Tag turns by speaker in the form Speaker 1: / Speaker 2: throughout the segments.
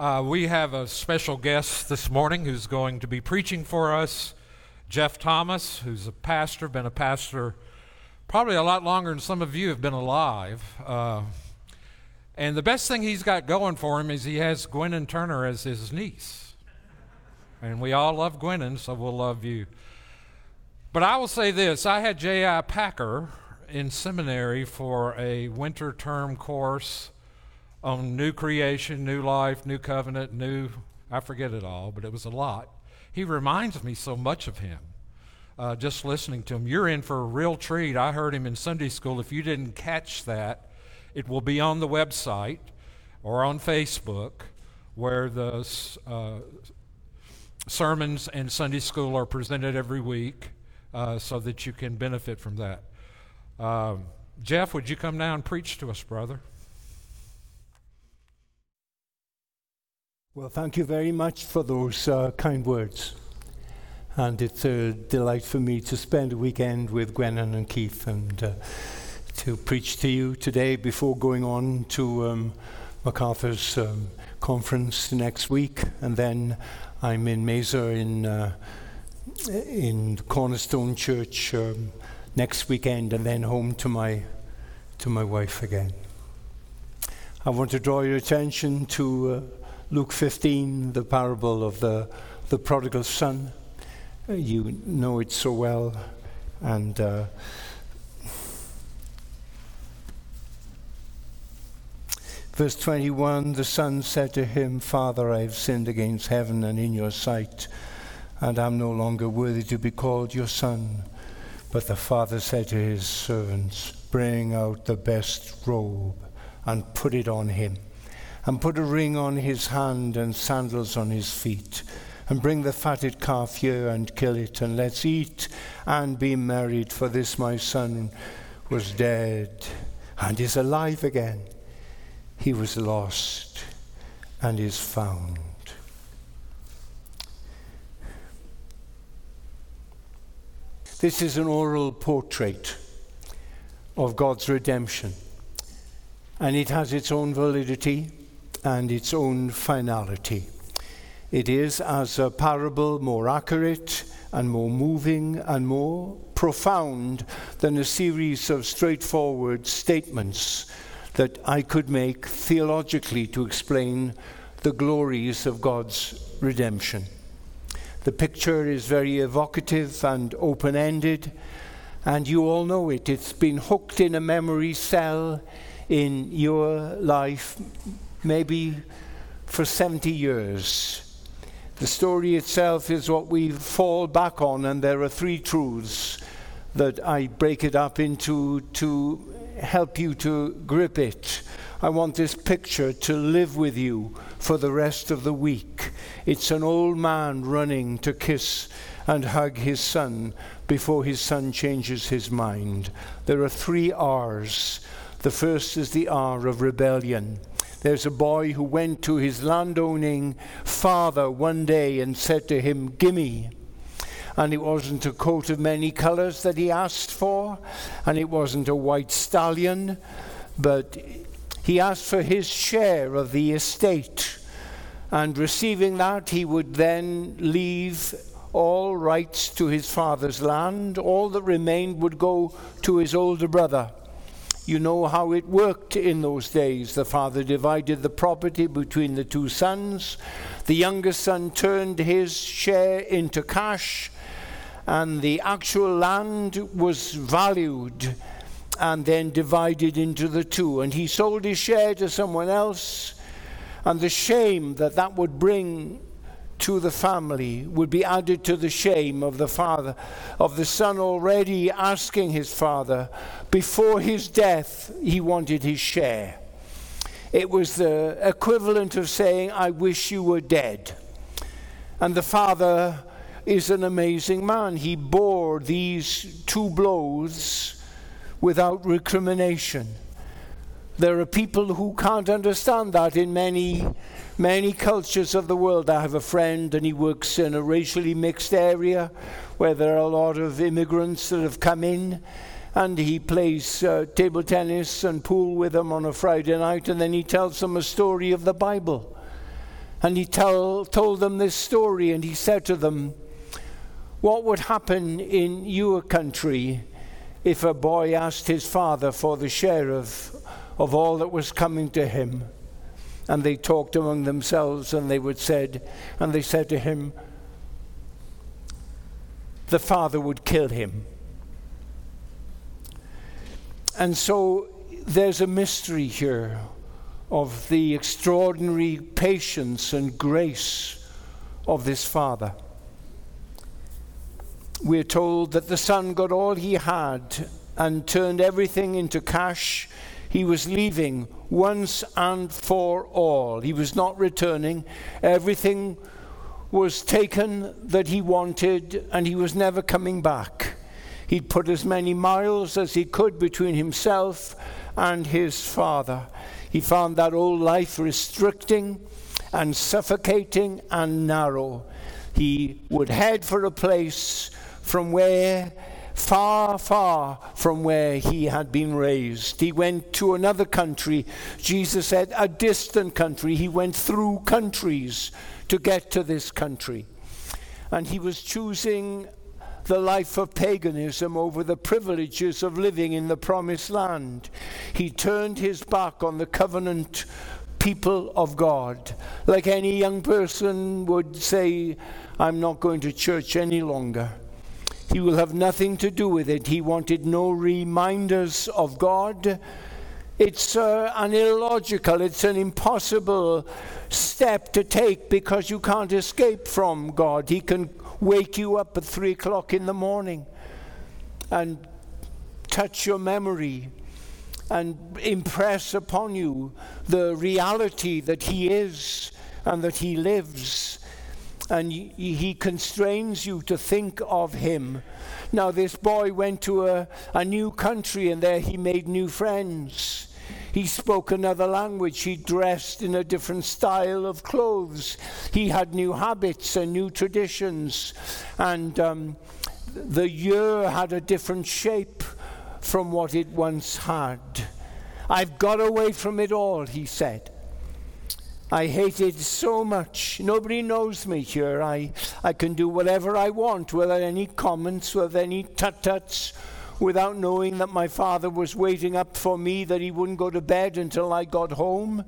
Speaker 1: Uh, we have a special guest this morning who's going to be preaching for us, Geoff Thomas, who's a pastor, been a pastor probably a lot longer than some of you have been alive. Uh, and the best thing he's got going for him is he has Gwennon Turner as his niece. And we all love Gwennon, so we'll love you. But I will say this I had J.I. Packer in seminary for a winter term course on new creation, new life, new covenant, new, I forget it all, but it was a lot. He reminds me so much of him. Uh, just listening to him, you're in for a real treat. I heard him in Sunday school. If you didn't catch that, it will be on the website or on Facebook where the uh, sermons and Sunday school are presented every week uh, so that you can benefit from that. Um, Geoff, would you come down and preach to us, brother?
Speaker 2: Well, thank you very much for those uh, kind words. And it's a delight for me to spend a weekend with Gwennon and Keith and uh, to preach to you today before going on to um, MacArthur's um, conference next week. And then I'm in Mesa in, uh, in Cornerstone Church um, next weekend and then home to my, to my wife again. I want to draw your attention to uh, Luke 15, the parable of the, the prodigal son. Uh, you know it so well. And uh, Verse 21 The son said to him, Father, I have sinned against heaven and in your sight, and am no longer worthy to be called your son. But the father said to his servants, Bring out the best robe and put it on him, and put a ring on his hand and sandals on his feet. And bring the fatted calf here and kill it, and let's eat and be married, for this my son was dead and is alive again he was lost and is found. This is an oral portrait of God's redemption, and it has its own validity and its own finality. It is, as a parable, more accurate and more moving and more profound than a series of straightforward statements that I could make theologically to explain the glories of God's redemption. The picture is very evocative and open ended, and you all know it. It's been hooked in a memory cell in your life, maybe for 70 years. The story itself is what we fall back on, and there are three truths that I break it up into to help you to grip it. I want this picture to live with you for the rest of the week. It's an old man running to kiss and hug his son before his son changes his mind. There are three R's. The first is the R of rebellion. There's a boy who went to his landowning father one day and said to him, Gimme and it wasn't a coat of many colors that he asked for, and it wasn't a white stallion, but he asked for his share of the estate. And receiving that, he would then leave all rights to his father's land. All that remained would go to his older brother. You know how it worked in those days. The father divided the property between the two sons. The youngest son turned his share into cash, and the actual land was valued and then divided into the two. And he sold his share to someone else, and the shame that that would bring to the family would be added to the shame of the father, of the son already asking his father, before his death, he wanted his share. It was the equivalent of saying, I wish you were dead. And the father is an amazing man. He bore these two blows without recrimination. There are people who can't understand that in many, many cultures of the world. I have a friend and he works in a racially mixed area where there are a lot of immigrants that have come in. And he plays uh, table tennis and pool with them on a Friday night, and then he tells them a story of the Bible. And he tell, told them this story, and he said to them, What would happen in your country if a boy asked his father for the share of, of all that was coming to him? And they talked among themselves, and they would said, and they said to him, the father would kill him. And so there's a mystery here of the extraordinary patience and grace of this father. We're told that the son got all he had and turned everything into cash. He was leaving once and for all. He was not returning. Everything was taken that he wanted, and he was never coming back. He'd put as many miles as he could between himself and his father. He found that old life restricting and suffocating and narrow. He would head for a place from where, far, far from where he had been raised. He went to another country. Jesus said, a distant country. He went through countries to get to this country. And he was choosing the life of paganism over the privileges of living in the promised land. He turned his back on the covenant people of God. Like any young person would say, I'm not going to church any longer. He will have nothing to do with it. He wanted no reminders of God it's uh, an illogical, it's an impossible step to take because you can't escape from God. He can wake you up at three o'clock in the morning and touch your memory and impress upon you the reality that He is and that He lives. And He constrains you to think of Him. Now, this boy went to a, a new country and there he made new friends. He spoke another language. He dressed in a different style of clothes. He had new habits and new traditions. And um, the year had a different shape from what it once had. I've got away from it all, he said. I hate it so much. Nobody knows me here. I, I can do whatever I want without any comments, without any tut tuts without knowing that my father was waiting up for me, that he wouldn't go to bed until I got home.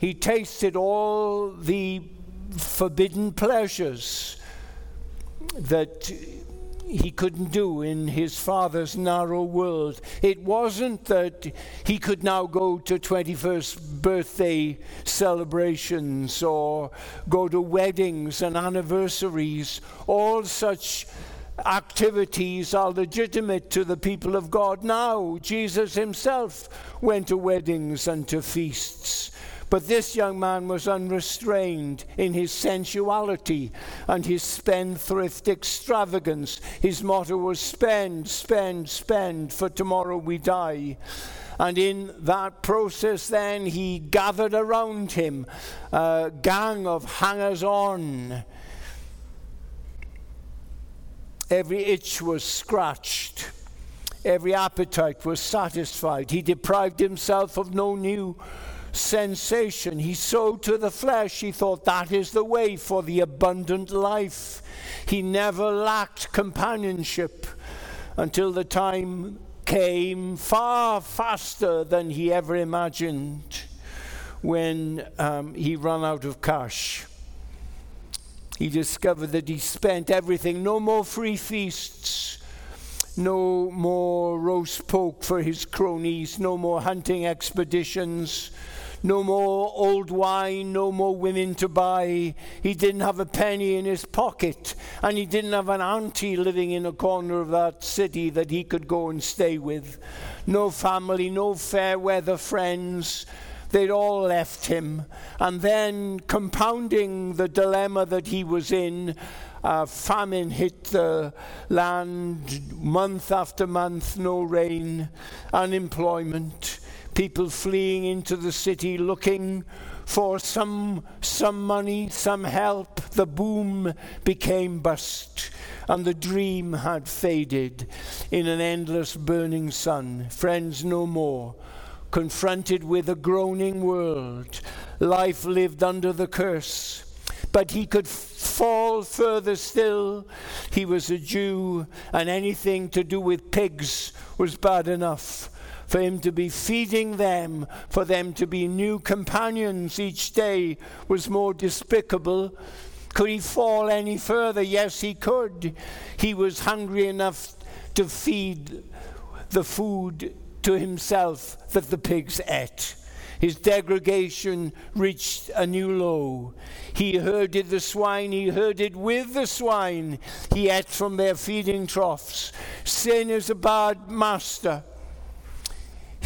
Speaker 2: He tasted all the forbidden pleasures that he couldn't do in his father's narrow world. It wasn't that he could now go to 21st birthday celebrations or go to weddings and anniversaries, all such activities are legitimate to the people of God now. Jesus himself went to weddings and to feasts. But this young man was unrestrained in his sensuality and his spendthrift extravagance. His motto was spend, spend, spend, for tomorrow we die. And in that process, then, he gathered around him a gang of hangers on Every itch was scratched. Every appetite was satisfied. He deprived himself of no new sensation. He sowed to the flesh. He thought that is the way for the abundant life. He never lacked companionship until the time came far faster than he ever imagined when um, he ran out of cash he discovered that he spent everything. No more free feasts, no more roast pork for his cronies, no more hunting expeditions, no more old wine, no more women to buy. He didn't have a penny in his pocket, and he didn't have an auntie living in a corner of that city that he could go and stay with. No family, no fair weather friends They'd all left him. And then, compounding the dilemma that he was in, uh, famine hit the land month after month, no rain, unemployment, people fleeing into the city looking for some, some money, some help. The boom became bust, and the dream had faded in an endless burning sun. Friends no more confronted with a groaning world, life lived under the curse. But he could fall further still. He was a Jew, and anything to do with pigs was bad enough. For him to be feeding them, for them to be new companions each day, was more despicable. Could he fall any further? Yes, he could. He was hungry enough to feed the food to himself that the pigs ate. His degradation reached a new low. He herded the swine, he herded with the swine. He ate from their feeding troughs. Sin is a bad master.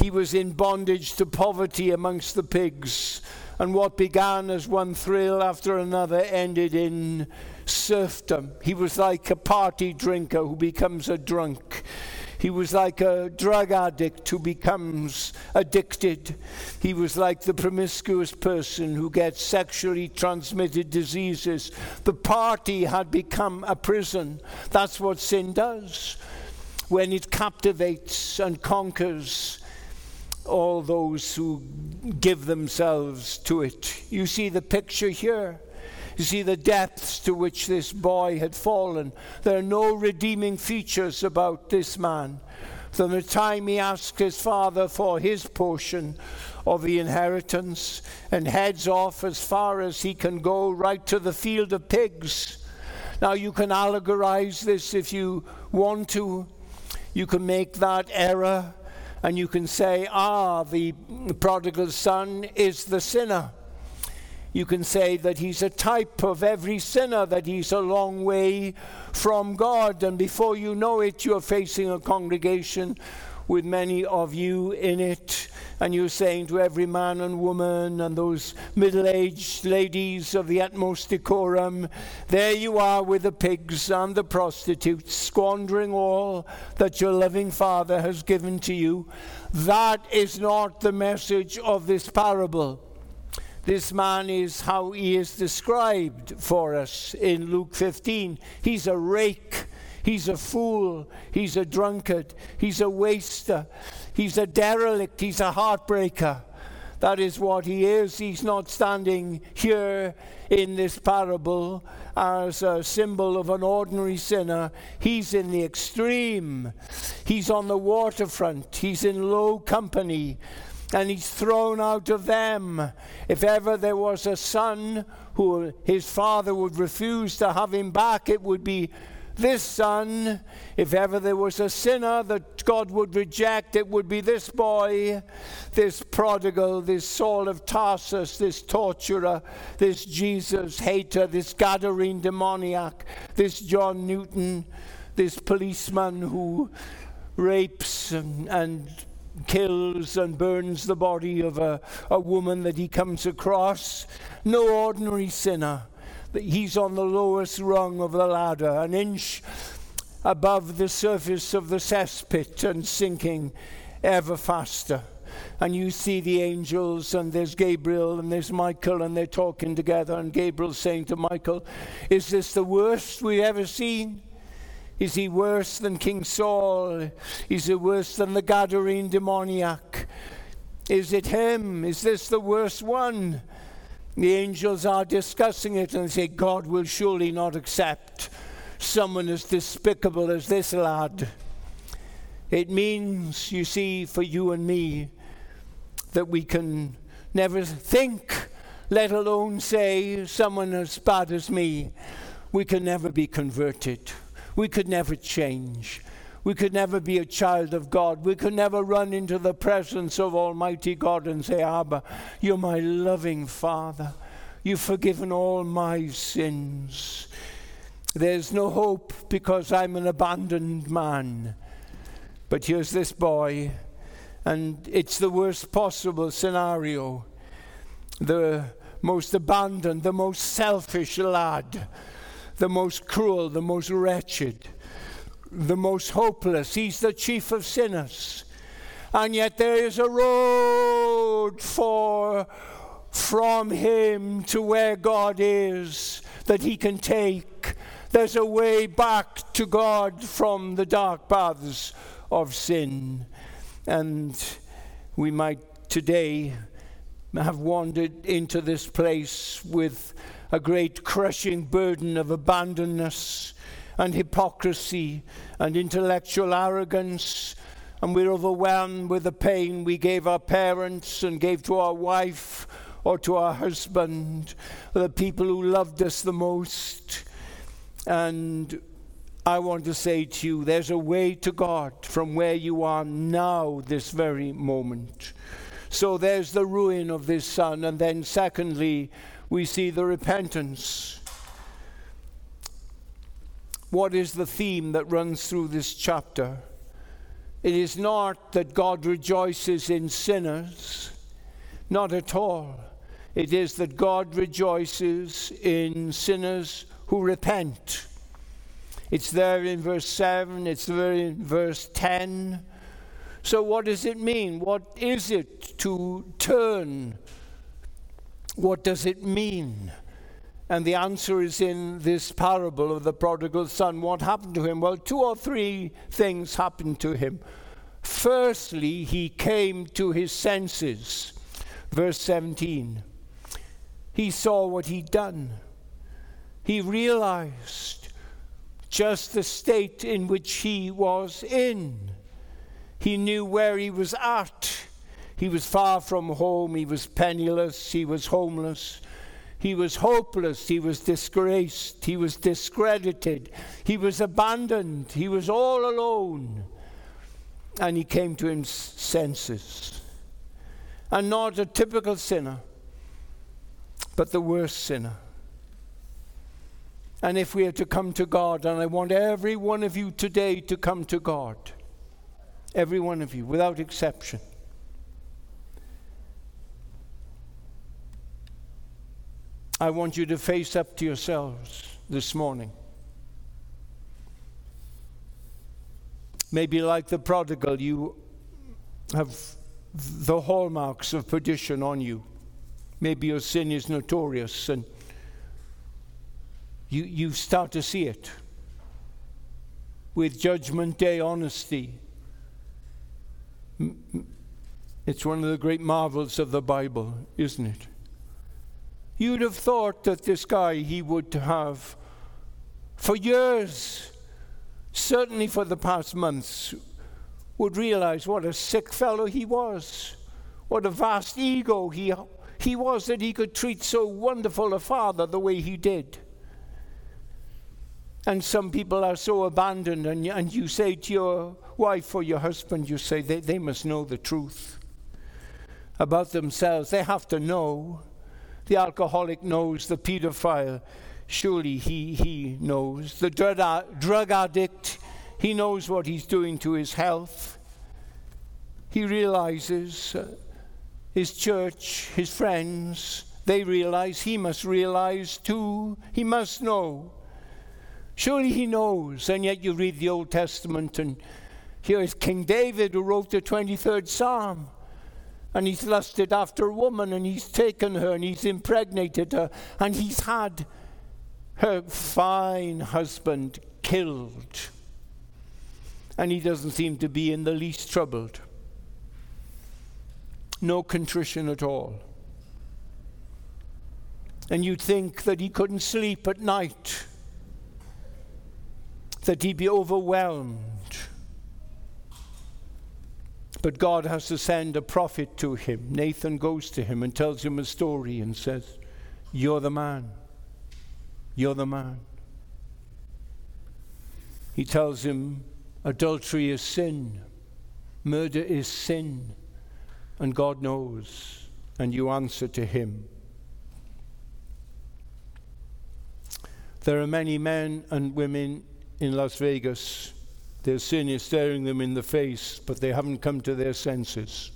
Speaker 2: He was in bondage to poverty amongst the pigs. And what began as one thrill after another ended in serfdom. He was like a party drinker who becomes a drunk. He was like a drug addict who becomes addicted. He was like the promiscuous person who gets sexually transmitted diseases. The party had become a prison. That's what sin does. When it captivates and conquers all those who give themselves to it. You see the picture here. You see the depths to which this boy had fallen. There are no redeeming features about this man. From the time he asks his father for his portion of the inheritance and heads off as far as he can go, right to the field of pigs. Now, you can allegorize this if you want to. You can make that error and you can say, ah, the prodigal son is the sinner. You can say that he's a type of every sinner, that he's a long way from God. And before you know it, you're facing a congregation with many of you in it. And you're saying to every man and woman and those middle aged ladies of the utmost decorum, there you are with the pigs and the prostitutes, squandering all that your loving Father has given to you. That is not the message of this parable. This man is how he is described for us in Luke 15. He's a rake, he's a fool, he's a drunkard, he's a waster, he's a derelict, he's a heartbreaker. That is what he is. He's not standing here in this parable as a symbol of an ordinary sinner. He's in the extreme. He's on the waterfront. He's in low company and he's thrown out of them. If ever there was a son who his father would refuse to have him back, it would be this son. If ever there was a sinner that God would reject, it would be this boy, this prodigal, this Saul of Tarsus, this torturer, this Jesus hater, this Gadarene demoniac, this John Newton, this policeman who rapes and, and kills and burns the body of a, a woman that he comes across. No ordinary sinner. He's on the lowest rung of the ladder, an inch above the surface of the cesspit and sinking ever faster. And you see the angels, and there's Gabriel, and there's Michael, and they're talking together. And Gabriel's saying to Michael, Is this the worst we've ever seen? Is he worse than King Saul? Is he worse than the Gadarene demoniac? Is it him? Is this the worst one? The angels are discussing it and say, God will surely not accept someone as despicable as this lad. It means, you see, for you and me, that we can never think, let alone say, someone as bad as me. We can never be converted. We could never change. We could never be a child of God. We could never run into the presence of Almighty God and say, Abba, you're my loving Father. You've forgiven all my sins. There's no hope because I'm an abandoned man. But here's this boy, and it's the worst possible scenario. The most abandoned, the most selfish lad the most cruel, the most wretched, the most hopeless. He's the chief of sinners. And yet there is a road for from him to where God is that he can take. There's a way back to God from the dark paths of sin. And we might today have wandered into this place with a great crushing burden of abandonness and hypocrisy and intellectual arrogance. And we're overwhelmed with the pain we gave our parents and gave to our wife or to our husband, the people who loved us the most. And I want to say to you, there's a way to God from where you are now, this very moment. So there's the ruin of this son. And then, secondly, we see the repentance. What is the theme that runs through this chapter? It is not that God rejoices in sinners, not at all. It is that God rejoices in sinners who repent. It's there in verse 7, it's there in verse 10. So, what does it mean? What is it to turn? What does it mean? And the answer is in this parable of the prodigal son. What happened to him? Well, two or three things happened to him. Firstly, he came to his senses. Verse 17. He saw what he'd done. He realized just the state in which he was in. He knew where he was at. He was far from home. He was penniless. He was homeless. He was hopeless. He was disgraced. He was discredited. He was abandoned. He was all alone. And he came to his senses. And not a typical sinner, but the worst sinner. And if we are to come to God, and I want every one of you today to come to God, every one of you, without exception. I want you to face up to yourselves this morning. Maybe, like the prodigal, you have the hallmarks of perdition on you. Maybe your sin is notorious and you, you start to see it with Judgment Day honesty. It's one of the great marvels of the Bible, isn't it? You'd have thought that this guy, he would have, for years, certainly for the past months, would realize what a sick fellow he was, what a vast ego he, he was that he could treat so wonderful a father the way he did. And some people are so abandoned, and, and you say to your wife or your husband, you say, they, they must know the truth about themselves. They have to know. The alcoholic knows, the pedophile, surely he, he knows. The drug, addict, he knows what he's doing to his health. He realizes uh, his church, his friends, they realize he must realize too. He must know. Surely he knows. And yet you read the Old Testament, and here is King David who wrote the 23rd Psalm. And he's lusted after a woman, and he's taken her, and he's impregnated her, and he's had her fine husband killed. And he doesn't seem to be in the least troubled. No contrition at all. And you'd think that he couldn't sleep at night that he'd be overwhelmed. But God has to send a prophet to him. Nathan goes to him and tells him a story and says, You're the man. You're the man. He tells him, Adultery is sin, murder is sin, and God knows, and you answer to him. There are many men and women in Las Vegas. Their sin is staring them in the face, but they haven't come to their senses.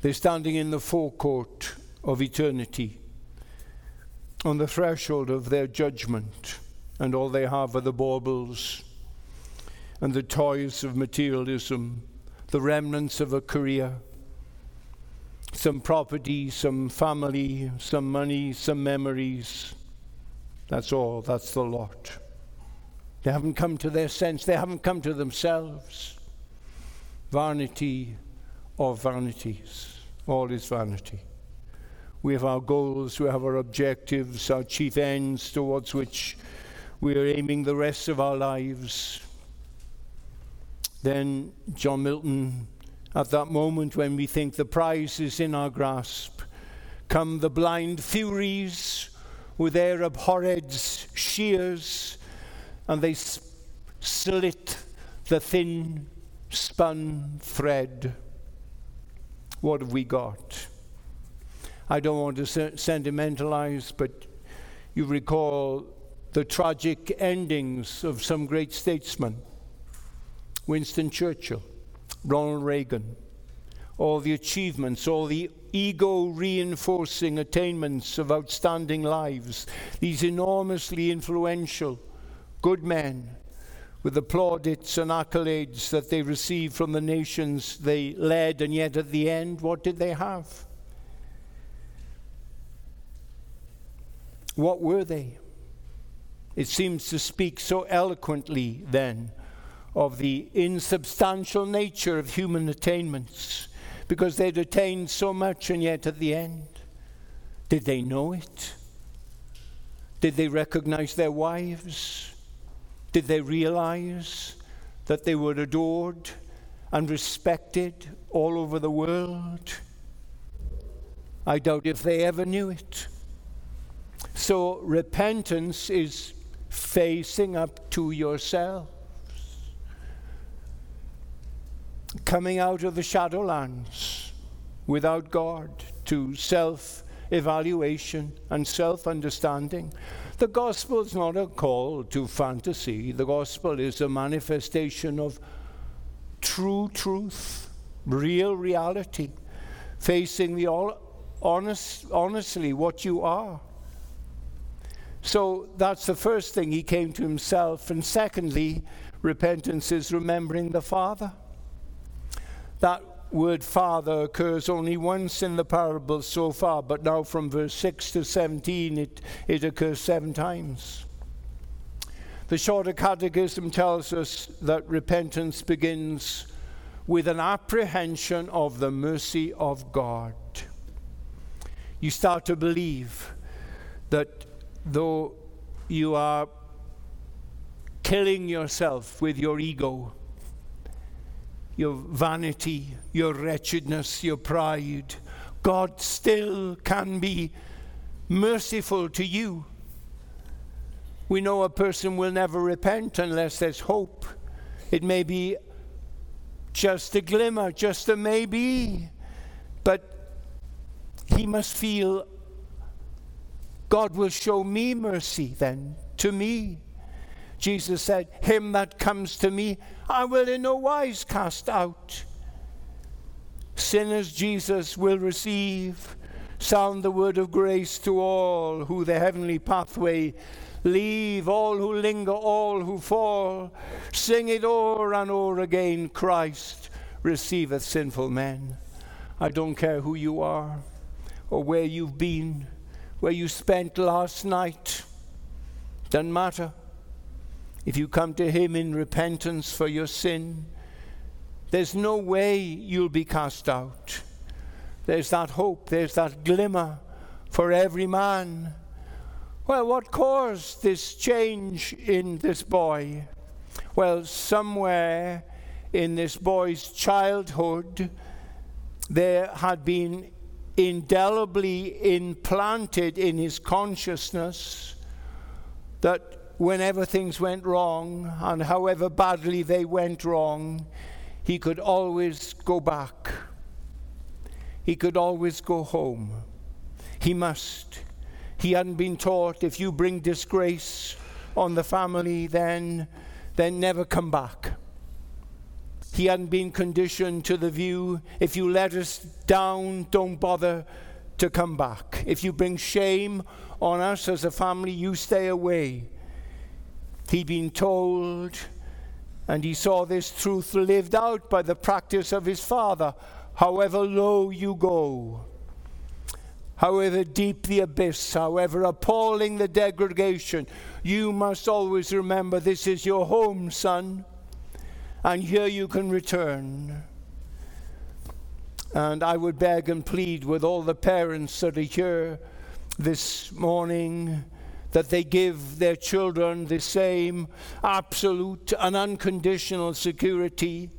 Speaker 2: They're standing in the forecourt of eternity, on the threshold of their judgment, and all they have are the baubles and the toys of materialism, the remnants of a career, some property, some family, some money, some memories. That's all, that's the lot. They haven't come to their sense, they haven't come to themselves. Vanity of vanities. All is vanity. We have our goals, we have our objectives, our chief ends towards which we are aiming the rest of our lives. Then John Milton, at that moment when we think the prize is in our grasp, come the blind Furies with their abhorred shears, and they slit the thin spun thread. What have we got? I don't want to sentimentalize, but you recall the tragic endings of some great statesmen Winston Churchill, Ronald Reagan, all the achievements, all the ego reinforcing attainments of outstanding lives, these enormously influential good men with the plaudits and accolades that they received from the nations they led, and yet at the end, what did they have? What were they? It seems to speak so eloquently then of the insubstantial nature of human attainments because they'd attained so much and yet at the end, did they know it? Did they recognize their wives? Did they realize that they were adored and respected all over the world? I doubt if they ever knew it. So repentance is facing up to yourselves, coming out of the shadowlands without God to self evaluation and self understanding. The gospel is not a call to fantasy, the gospel is a manifestation of true truth, real reality, facing the all honest, honestly what you are. So that's the first thing he came to himself. And secondly, repentance is remembering the Father. That word Father occurs only once in the parable so far, but now from verse 6 to 17 it, it occurs seven times. The Shorter Catechism tells us that repentance begins with an apprehension of the mercy of God. You start to believe that though you are killing yourself with your ego, your vanity, your wretchedness, your pride, God still can be merciful to you. We know a person will never repent unless there's hope. It may be just a glimmer, just a maybe, but he must feel God will show me mercy then, to me. Jesus said, Him that comes to me, I will in no wise cast out. Sinners, Jesus will receive. Sound the word of grace to all who the heavenly pathway leave, all who linger, all who fall. Sing it o'er and o'er again Christ receiveth sinful men. I don't care who you are or where you've been where you spent last night. Doesn't matter. If you come to Him in repentance for your sin, there's no way you'll be cast out. There's that hope, there's that glimmer for every man. Well, what caused this change in this boy? Well, somewhere in this boy's childhood, there had been indelibly implanted in his consciousness that whenever things went wrong, and however badly they went wrong, he could always go back. He could always go home. He must. He hadn't been taught if you bring disgrace on the family, then, then never come back. He hadn't been conditioned to the view if you let us down, don't bother to come back. If you bring shame on us as a family, you stay away. He'd been told, and he saw this truth lived out by the practice of his father. However low you go, however deep the abyss, however appalling the degradation, you must always remember this is your home, son and here you can return. And I would beg and plead with all the parents that are here this morning that they give their children the same absolute and unconditional security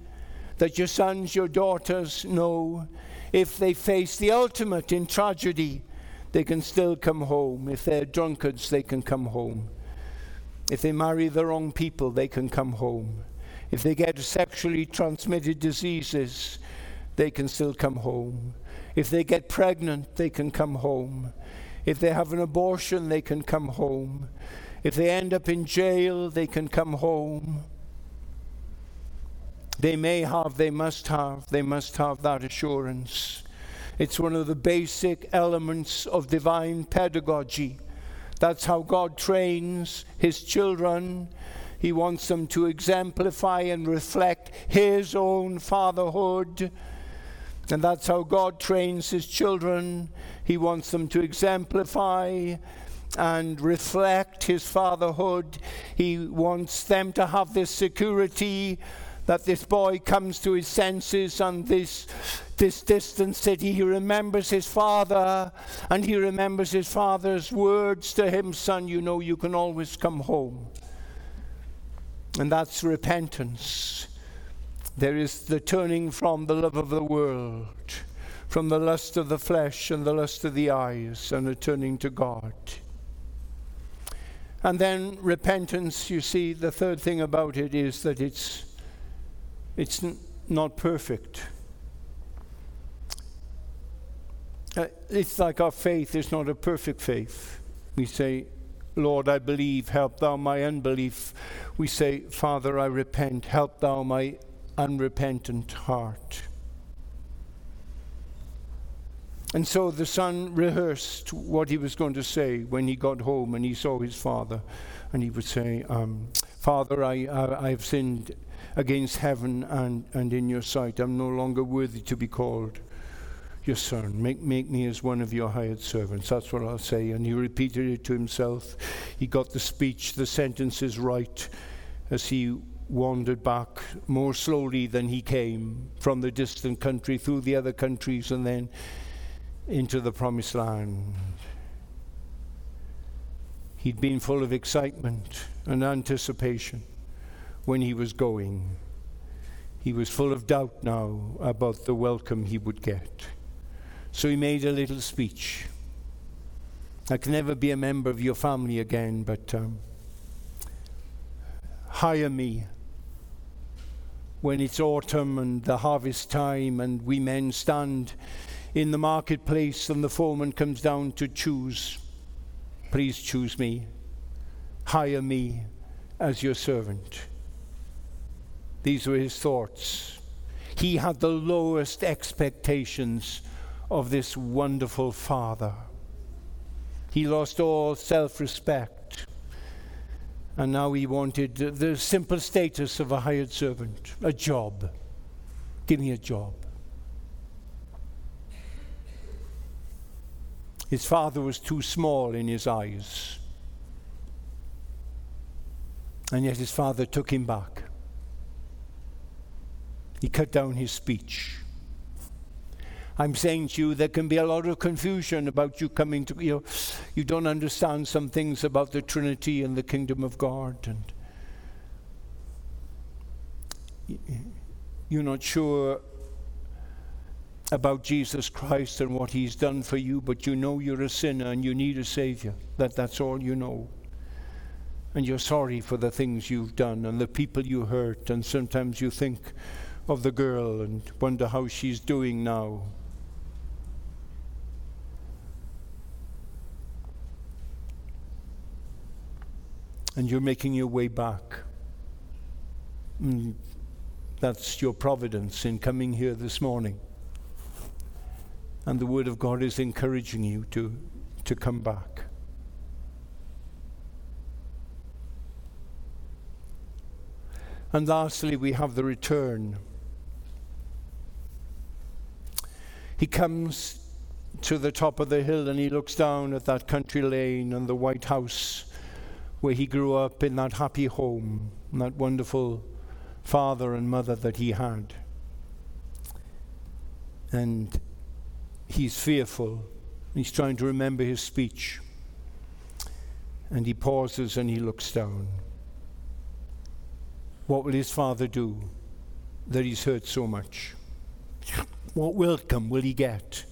Speaker 2: that your sons, your daughters know if they face the ultimate in tragedy, they can still come home. If they're drunkards, they can come home. If they marry the wrong people, they can come home. If they get sexually transmitted diseases, they can still come home. If they get pregnant, they can come home. If they have an abortion, they can come home. If they end up in jail, they can come home. They may have, they must have, they must have that assurance. It's one of the basic elements of divine pedagogy. That's how God trains His children. He wants them to exemplify and reflect His own fatherhood. And that's how God trains His children. He wants them to exemplify and reflect His fatherhood. He wants them to have this security that this boy comes to his senses on this, this distant city. He remembers his father and he remembers his father's words to him Son, you know you can always come home. And that's repentance. There is the turning from the love of the world, from the lust of the flesh and the lust of the eyes, and a turning to God. And then repentance, you see, the third thing about it is that it's it's n- not perfect. Uh, it's like our faith is not a perfect faith. We say, Lord, I believe, help thou my unbelief. We say, Father, I repent, help thou my unrepentant heart. And so the son rehearsed what he was going to say when he got home and he saw his father. And he would say, um, Father, I, I, I have sinned against heaven and, and in your sight. I'm no longer worthy to be called your son. Make, make me as one of your hired servants. That's what I'll say. And he repeated it to himself. He got the speech, the sentences right as he wandered back more slowly than he came from the distant country through the other countries and then into the promised land. He'd been full of excitement and anticipation when he was going. He was full of doubt now about the welcome he would get. So he made a little speech. I can never be a member of your family again, but um, hire me when it's autumn and the harvest time, and we men stand in the marketplace and the foreman comes down to choose. Please choose me. Hire me as your servant. These were his thoughts. He had the lowest expectations of this wonderful father. He lost all self respect. And now he wanted the simple status of a hired servant, a job. Give me a job. His father was too small in his eyes. And yet his father took him back. He cut down his speech. I'm saying to you, there can be a lot of confusion about you coming to, you know, you don't understand some things about the Trinity and the kingdom of God, and you're not sure about Jesus Christ and what He's done for you, but you know you're a sinner and you need a Savior. That, that's all you know. And you're sorry for the things you've done and the people you hurt, and sometimes you think, of the girl and wonder how she's doing now. And you're making your way back. And that's your providence in coming here this morning. And the Word of God is encouraging you to, to come back. And lastly, we have the return. He comes to the top of the hill and he looks down at that country lane and the white house where he grew up in that happy home, that wonderful father and mother that he had. And he's fearful. He's trying to remember his speech. And he pauses and he looks down. What will his father do that he's hurt so much? What welcome will he get?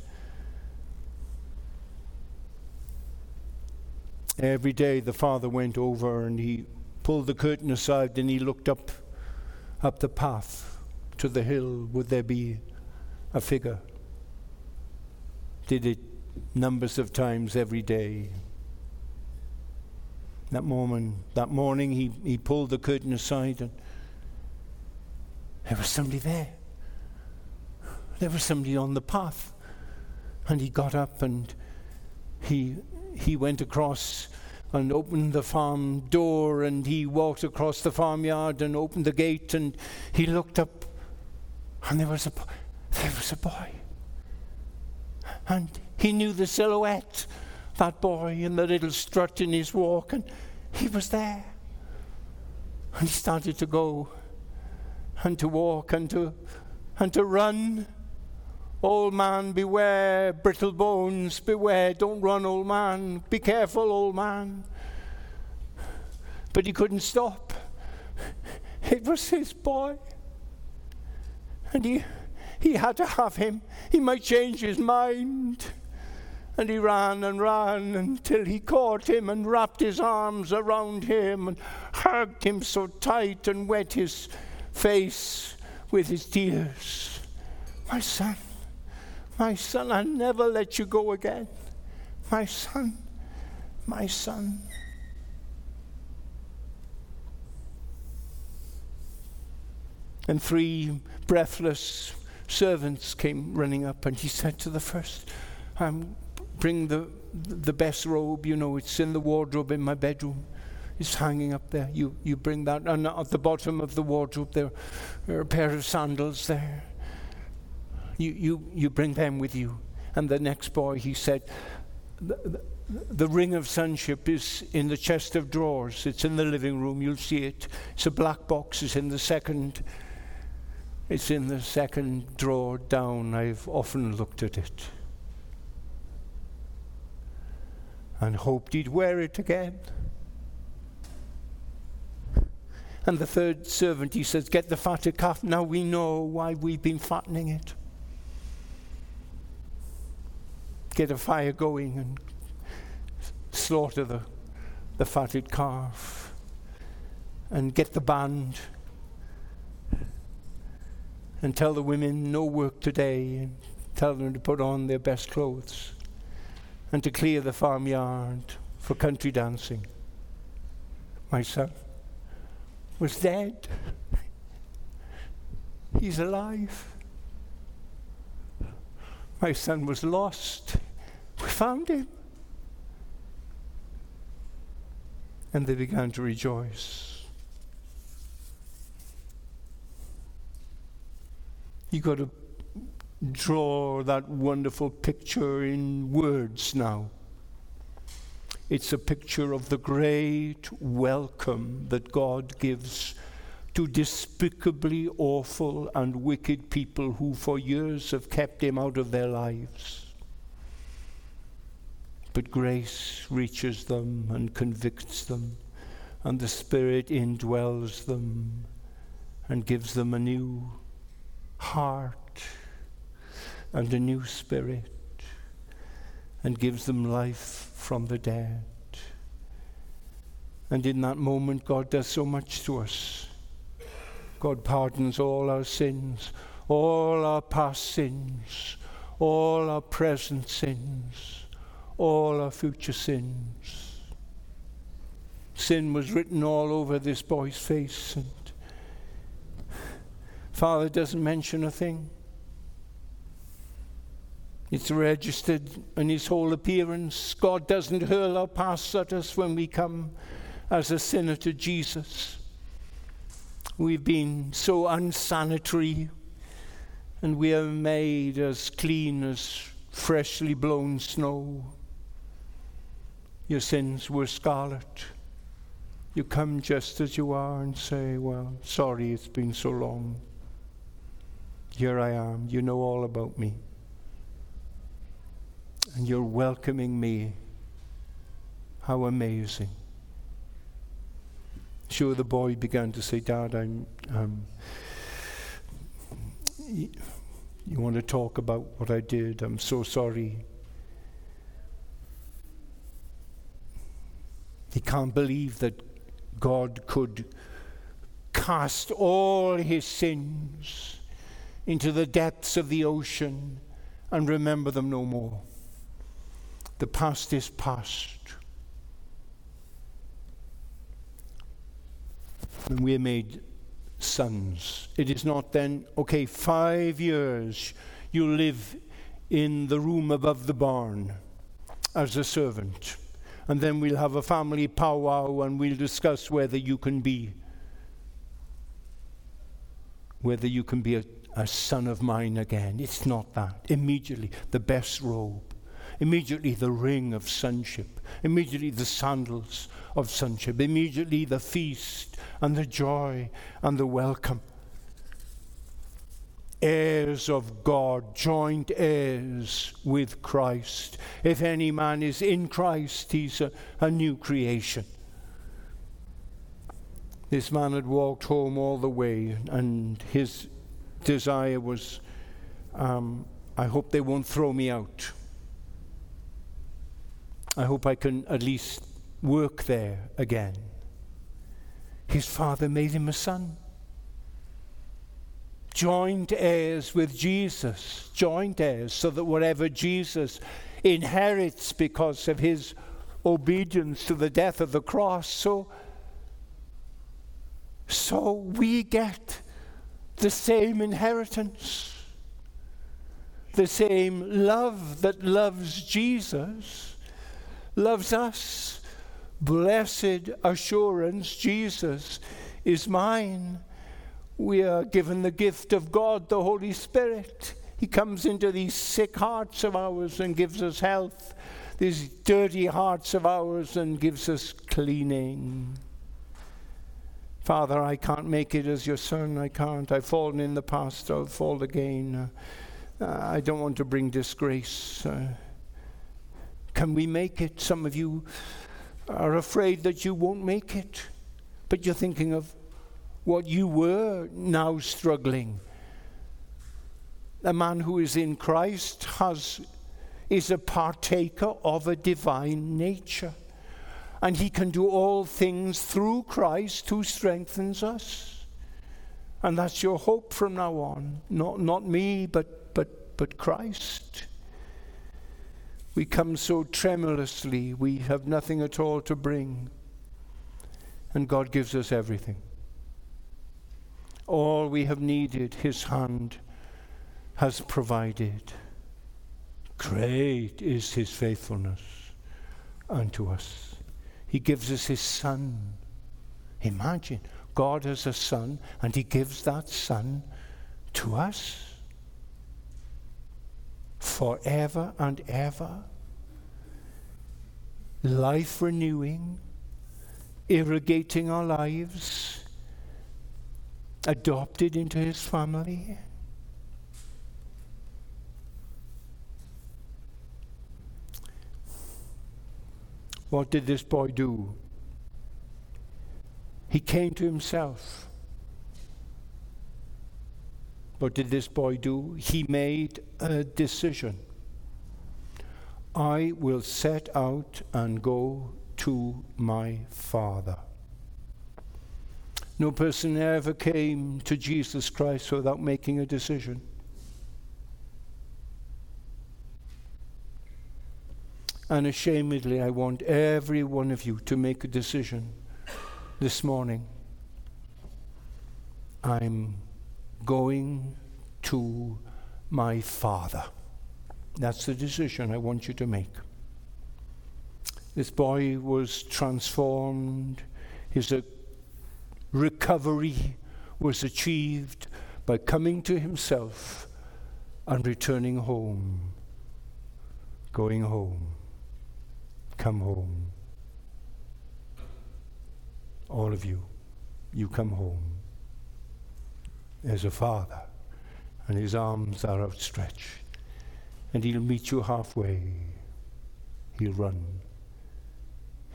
Speaker 2: Every day the father went over and he pulled the curtain aside and he looked up up the path to the hill. Would there be a figure? Did it numbers of times every day. That moment, that morning, he, he pulled the curtain aside and there was somebody there. There was somebody on the path. And he got up and he, he went across and opened the farm door and he walked across the farmyard and opened the gate and he looked up and there was a, there was a boy. And he knew the silhouette, that boy, and the little strut in his walk, and he was there. And he started to go and to walk and to and to run. Old man, beware, brittle bones, beware, don't run, old man, be careful, old man. But he couldn't stop. It was his boy. And he, he had to have him. He might change his mind. And he ran and ran until he caught him and wrapped his arms around him and hugged him so tight and wet his face with his tears. My son, my son, I'll never let you go again. My son, my son. And three breathless servants came running up, and he said to the first, um, Bring the, the best robe, you know, it's in the wardrobe in my bedroom. It's hanging up there. You, you bring that. And at the bottom of the wardrobe, there are a pair of sandals there. You, you, you bring them with you. And the next boy, he said, the, the, the ring of sonship is in the chest of drawers. It's in the living room. You'll see it. It's a black box. It's in the second it's in the second drawer down. I've often looked at it and hoped he'd wear it again. And the third servant, he says, Get the fatted calf. Now we know why we've been fattening it. Get a fire going and slaughter the, the fatted calf. And get the band and tell the women no work today and tell them to put on their best clothes and to clear the farmyard for country dancing. My son was dead. He's alive. My son was lost. Found him. And they began to rejoice. You've got to draw that wonderful picture in words now. It's a picture of the great welcome that God gives to despicably awful and wicked people who for years have kept him out of their lives. But grace reaches them and convicts them, and the Spirit indwells them and gives them a new heart and a new spirit and gives them life from the dead. And in that moment, God does so much to us. God pardons all our sins, all our past sins, all our present sins, all our future sins. Sin was written all over this boy's face, and Father doesn't mention a thing. It's registered in his whole appearance. God doesn't hurl our past at us when we come as a sinner to Jesus. We've been so unsanitary and we are made as clean as freshly blown snow. Your sins were scarlet. You come just as you are and say, Well, sorry it's been so long. Here I am. You know all about me. And you're welcoming me. How amazing. Sure, the boy began to say, Dad, I'm. Um, you, you want to talk about what I did? I'm so sorry. He can't believe that God could cast all his sins into the depths of the ocean and remember them no more. The past is past. And we are made sons. It is not then, okay, five years you live in the room above the barn as a servant. And then we'll have a family powwow and we'll discuss whether you can be whether you can be a, a son of mine again. It's not that. Immediately the best robe. Immediately the ring of sonship. Immediately the sandals of sonship. Immediately the feast and the joy and the welcome. Heirs of God, joint heirs with Christ. If any man is in Christ, he's a, a new creation. This man had walked home all the way, and his desire was um, I hope they won't throw me out. I hope I can at least work there again. His father made him a son. Joint heirs with Jesus, joint heirs, so that whatever Jesus inherits because of his obedience to the death of the cross, so, so we get the same inheritance, the same love that loves Jesus, loves us Blessed assurance, Jesus is mine. We are given the gift of God, the Holy Spirit. He comes into these sick hearts of ours and gives us health, these dirty hearts of ours and gives us cleaning. Father, I can't make it as your son. I can't. I've fallen in the past. I'll fall again. Uh, I don't want to bring disgrace. Uh, can we make it? Some of you are afraid that you won't make it. But you're thinking of what you were now struggling. A man who is in Christ has, is a partaker of a divine nature. And he can do all things through Christ who strengthens us. And that's your hope from now on. Not, not me, but, but, but Christ. We come so tremulously, we have nothing at all to bring. And God gives us everything. All we have needed, His hand has provided. Great is His faithfulness unto us. He gives us His Son. Imagine, God has a Son, and He gives that Son to us forever and ever. Life renewing, irrigating our lives, adopted into his family. What did this boy do? He came to himself. What did this boy do? He made a decision. I will set out and go to my Father. No person ever came to Jesus Christ without making a decision. And ashamedly, I want every one of you to make a decision this morning. I'm going to my Father. That's the decision I want you to make. This boy was transformed. His uh, recovery was achieved by coming to himself and returning home. Going home. Come home. All of you, you come home as a father, and his arms are outstretched, and he'll meet you halfway. He'll run.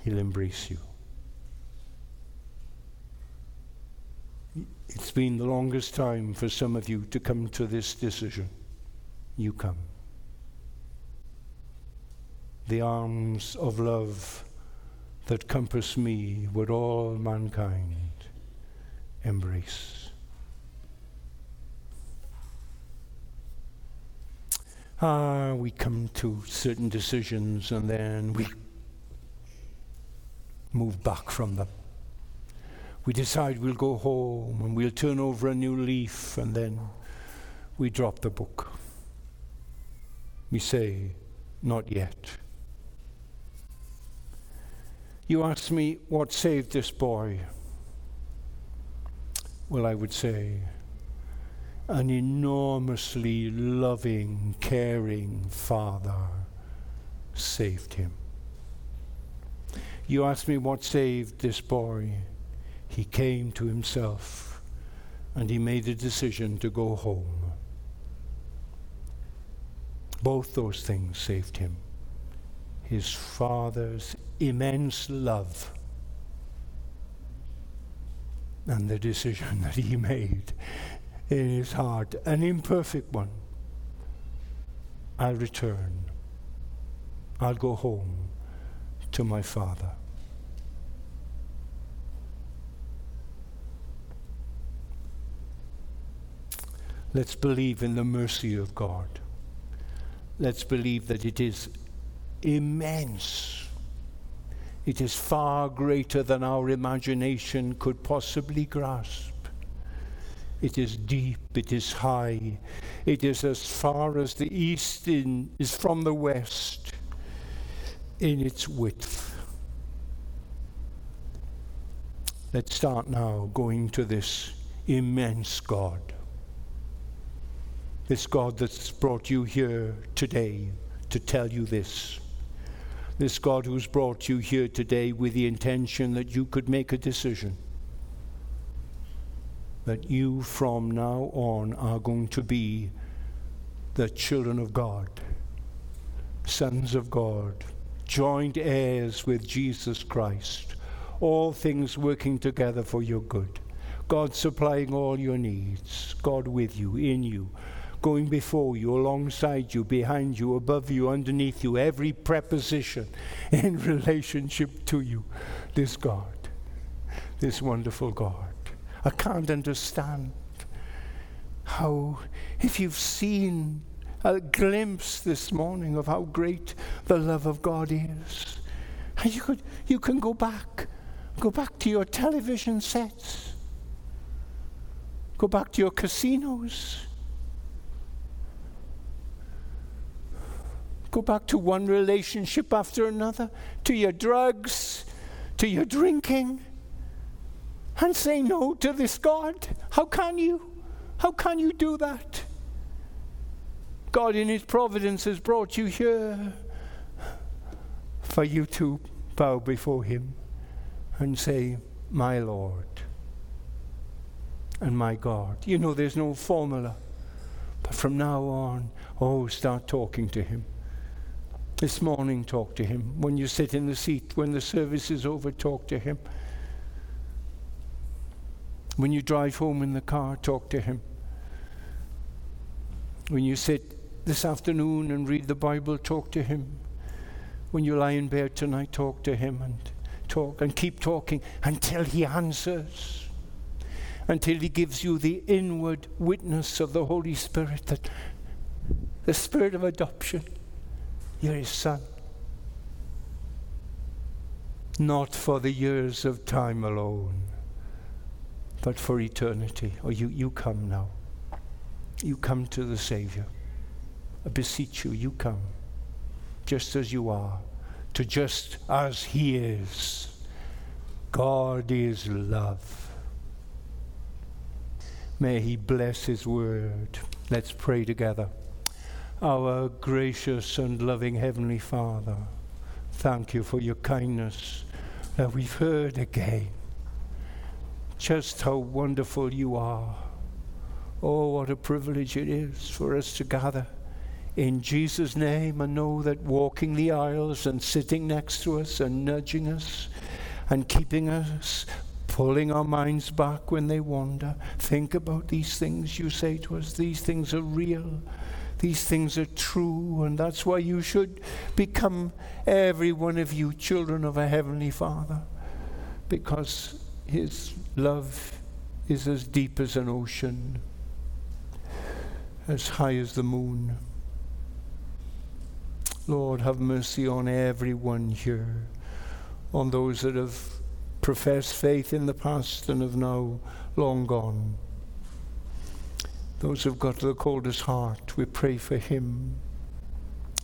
Speaker 2: He'll embrace you. It's been the longest time for some of you to come to this decision. You come. The arms of love that compass me would all mankind embrace. Ah, we come to certain decisions and then we move back from them. We decide we'll go home and we'll turn over a new leaf and then we drop the book. We say, Not yet. You ask me what saved this boy. Well, I would say, an enormously loving, caring father saved him. You ask me what saved this boy. He came to himself and he made a decision to go home. Both those things saved him. His father's immense love and the decision that he made in his heart, an imperfect one. I'll return. I'll go home to my Father. Let's believe in the mercy of God. Let's believe that it is immense. It is far greater than our imagination could possibly grasp. It is deep, it is high, it is as far as the east in, is from the west in its width. Let's start now going to this immense God. This God that's brought you here today to tell you this. This God who's brought you here today with the intention that you could make a decision that you from now on are going to be the children of God, sons of God, joint heirs with Jesus Christ, all things working together for your good. God supplying all your needs, God with you, in you, going before you, alongside you, behind you, above you, underneath you, every preposition in relationship to you. This God, this wonderful God. I can't understand how, if you've seen a glimpse this morning of how great the love of God is, you, could, you can go back, go back to your television sets, go back to your casinos, go back to one relationship after another, to your drugs, to your drinking and say no to this God? How can you? How can you do that? God, in His providence, has brought you here for you to bow before Him and say, My Lord and my God. You know, there's no formula. But from now on, oh, start talking to Him. This morning, talk to Him. When you sit in the seat, when the service is over, talk to Him. When you drive home in the car, talk to Him. When you sit this afternoon and read the Bible, talk to Him. When you lie in bed tonight, talk to Him and talk and keep talking until He answers. Until He gives you the inward witness of the Holy Spirit that the Spirit of adoption, you're His Son. Not for the years of time alone but for eternity. Oh, you, you come now. You come to the Savior. I beseech you, you come just as you are, to just as He is. God is love. May He bless His word. Let's pray together. Our gracious and loving Heavenly Father, thank you for your kindness that we've heard again just how wonderful you are. Oh, what a privilege it is for us to gather in Jesus' name and know that walking the aisles and sitting next to us and nudging us and keeping us, pulling our minds back when they wander. Think about these things you say to us. These things are real. These things are true, and that's why you should become every one of you children of a Heavenly Father, because His love is as deep as an ocean, as high as the moon. Lord, have mercy on everyone here, on those that have professed faith in the past and have now long gone. Those who've got the coldest heart, we pray for him.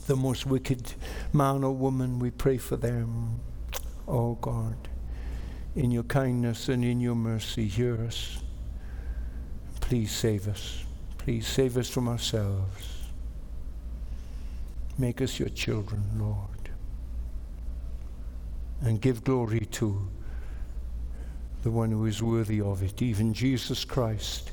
Speaker 2: The most wicked man or woman, we pray for them. Oh God, in your kindness and in your mercy, hear us. Please save us. Please save us from ourselves. Make us your children, Lord. And give glory to the one who is worthy of it, even Jesus Christ,